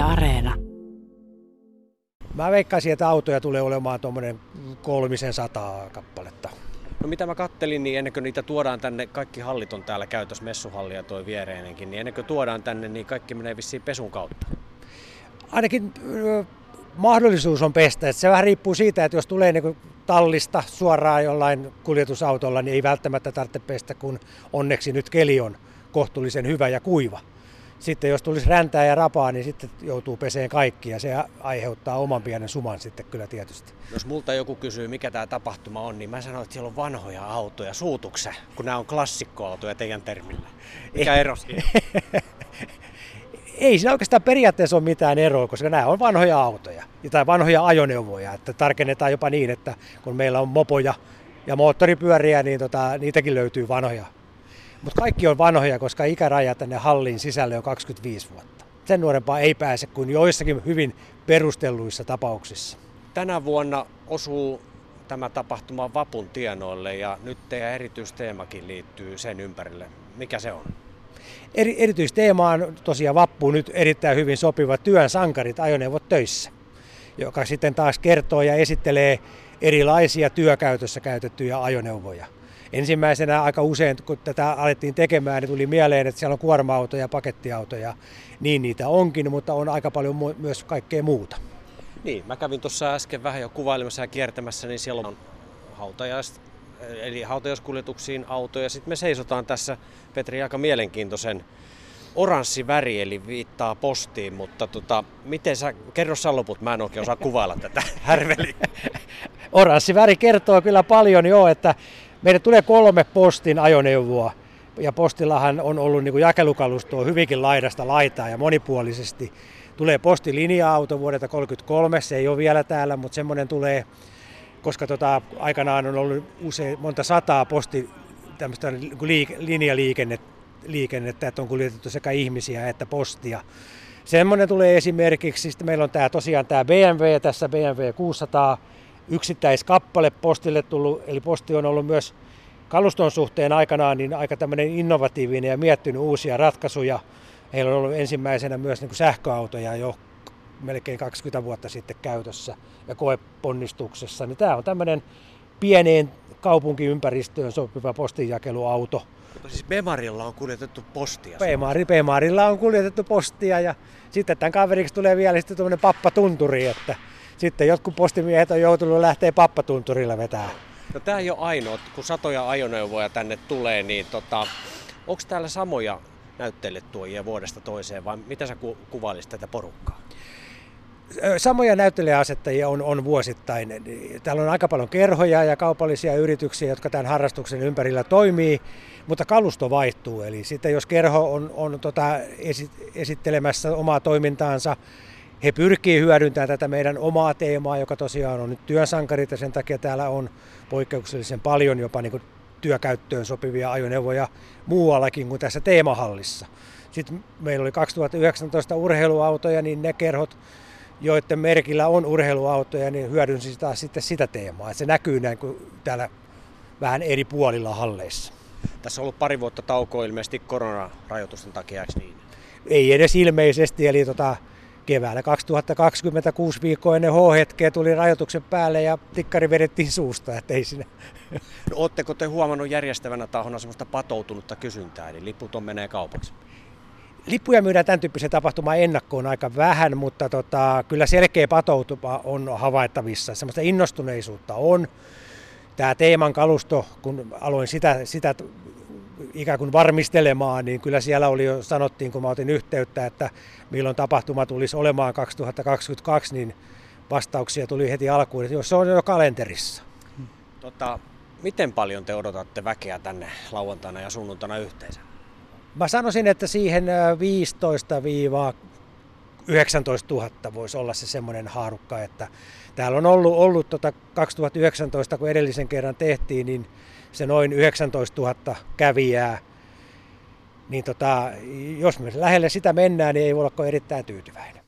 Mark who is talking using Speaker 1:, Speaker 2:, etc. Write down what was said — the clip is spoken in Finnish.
Speaker 1: Yle Areena.
Speaker 2: Mä veikkaisin, että autoja tulee olemaan tuommoinen kolmisen sataa kappaletta.
Speaker 3: No mitä mä kattelin, niin ennen kuin niitä tuodaan tänne, kaikki hallit on täällä käytössä, messuhalli ja toi viereinenkin, niin ennen kuin tuodaan tänne, niin kaikki menee vissiin pesun kautta.
Speaker 2: Ainakin ö, mahdollisuus on pestä. Että se vähän riippuu siitä, että jos tulee niin tallista suoraan jollain kuljetusautolla, niin ei välttämättä tarvitse pestä, kun onneksi nyt keli on kohtuullisen hyvä ja kuiva. Sitten jos tulisi räntää ja rapaa, niin sitten joutuu peseen kaikki ja se aiheuttaa oman pienen suman sitten kyllä tietysti.
Speaker 3: Jos multa joku kysyy, mikä tämä tapahtuma on, niin mä sanon, että siellä on vanhoja autoja suutukse, kun nämä on klassikkoautoja teidän termillä. Mikä ero siinä?
Speaker 2: ei siinä oikeastaan periaatteessa ole mitään eroa, koska nämä on vanhoja autoja tai vanhoja ajoneuvoja. Että tarkennetaan jopa niin, että kun meillä on mopoja ja moottoripyöriä, niin tota, niitäkin löytyy vanhoja. Mutta kaikki on vanhoja, koska ikäraja tänne hallin sisälle on 25 vuotta. Sen nuorempaa ei pääse kuin joissakin hyvin perustelluissa tapauksissa.
Speaker 3: Tänä vuonna osuu tämä tapahtuma Vapun tienoille ja nyt teidän erityisteemakin liittyy sen ympärille. Mikä se on?
Speaker 2: Eri, erityisteema on tosiaan vappu nyt erittäin hyvin sopiva työn sankarit ajoneuvot töissä, joka sitten taas kertoo ja esittelee erilaisia työkäytössä käytettyjä ajoneuvoja. Ensimmäisenä aika usein, kun tätä alettiin tekemään, niin tuli mieleen, että siellä on kuorma-autoja, pakettiautoja. Niin niitä onkin, mutta on aika paljon myös kaikkea muuta.
Speaker 3: Niin, mä kävin tuossa äsken vähän jo kuvailemassa ja kiertämässä, niin siellä on hautajais, eli hautajaiskuljetuksiin autoja. Sitten me seisotaan tässä, Petri, aika mielenkiintoisen oranssi väri, eli viittaa postiin, mutta tota, miten sä, kerro sä loput, mä en oikein osaa kuvailla tätä härveliä.
Speaker 2: oranssi väri kertoo kyllä paljon jo, että meille tulee kolme postin ajoneuvoa. Ja postillahan on ollut niin jakelukalustoa hyvinkin laidasta laitaa ja monipuolisesti. Tulee postilinja-auto vuodelta 1933, se ei ole vielä täällä, mutta semmoinen tulee, koska tota, aikanaan on ollut usein monta sataa posti tämmöistä liike, linjaliikennettä, liikennettä, että on kuljetettu sekä ihmisiä että postia. Semmoinen tulee esimerkiksi, sitten meillä on tämä, tosiaan tämä BMW, tässä BMW 600, yksittäiskappale postille tullut, eli posti on ollut myös kaluston suhteen aikanaan niin aika tämmöinen innovatiivinen ja miettinyt uusia ratkaisuja. Heillä on ollut ensimmäisenä myös niin kuin sähköautoja jo melkein 20 vuotta sitten käytössä ja koeponnistuksessa. Niin tämä on tämmöinen pieneen kaupunkiympäristöön sopiva postinjakeluauto.
Speaker 3: Mutta siis Bemarilla on kuljetettu postia.
Speaker 2: Bemari, Bemarilla on kuljetettu postia ja sitten tämän kaveriksi tulee vielä sitten tuommoinen pappatunturi, että sitten jotkut postimiehet on joutunut lähteä pappatunturilla vetää.
Speaker 3: No tämä ei ole ainoa, kun satoja ajoneuvoja tänne tulee, niin tota, onko täällä samoja näyttelijätuojia vuodesta toiseen vai mitä sä ku- kuvailisit tätä porukkaa?
Speaker 2: Samoja näyttelijäasettajia on, on vuosittain. Täällä on aika paljon kerhoja ja kaupallisia yrityksiä, jotka tämän harrastuksen ympärillä toimii, mutta kalusto vaihtuu. Eli sitten jos kerho on, on tota, esittelemässä omaa toimintaansa, he pyrkii hyödyntämään tätä meidän omaa teemaa, joka tosiaan on nyt työsankarit ja sen takia täällä on poikkeuksellisen paljon jopa niin kuin työkäyttöön sopivia ajoneuvoja muuallakin kuin tässä teemahallissa. Sitten meillä oli 2019 urheiluautoja, niin ne kerhot, joiden merkillä on urheiluautoja, niin hyödynsi taas sitten sitä teemaa. Että se näkyy näin kuin täällä vähän eri puolilla halleissa.
Speaker 3: Tässä on ollut pari vuotta taukoa ilmeisesti koronarajoitusten takia, eikö niin?
Speaker 2: Ei edes ilmeisesti, eli tota, keväällä 2026 viikkoa ennen H-hetkeä tuli rajoituksen päälle ja tikkari vedettiin suusta, että ei sinne.
Speaker 3: No, ootteko te huomannut järjestävänä tahona sellaista patoutunutta kysyntää, eli liput on menee kaupaksi?
Speaker 2: Lippuja myydään tämän tyyppisen tapahtuman ennakkoon aika vähän, mutta tota, kyllä selkeä patoutuma on havaittavissa. Semmoista innostuneisuutta on. Tämä teeman kalusto, kun aloin sitä, sitä ikään kuin varmistelemaan, niin kyllä siellä oli jo sanottiin, kun mä otin yhteyttä, että milloin tapahtuma tulisi olemaan 2022, niin vastauksia tuli heti alkuun, että jos se on jo kalenterissa.
Speaker 3: Tota, miten paljon te odotatte väkeä tänne lauantaina ja sunnuntaina yhteensä?
Speaker 2: Mä sanoisin, että siihen 15-19 000 voisi olla se semmoinen haarukka, että täällä on ollut, ollut tota 2019, kun edellisen kerran tehtiin, niin se noin 19 000 kävijää, niin tota, jos me lähelle sitä mennään, niin ei voi olla erittäin tyytyväinen.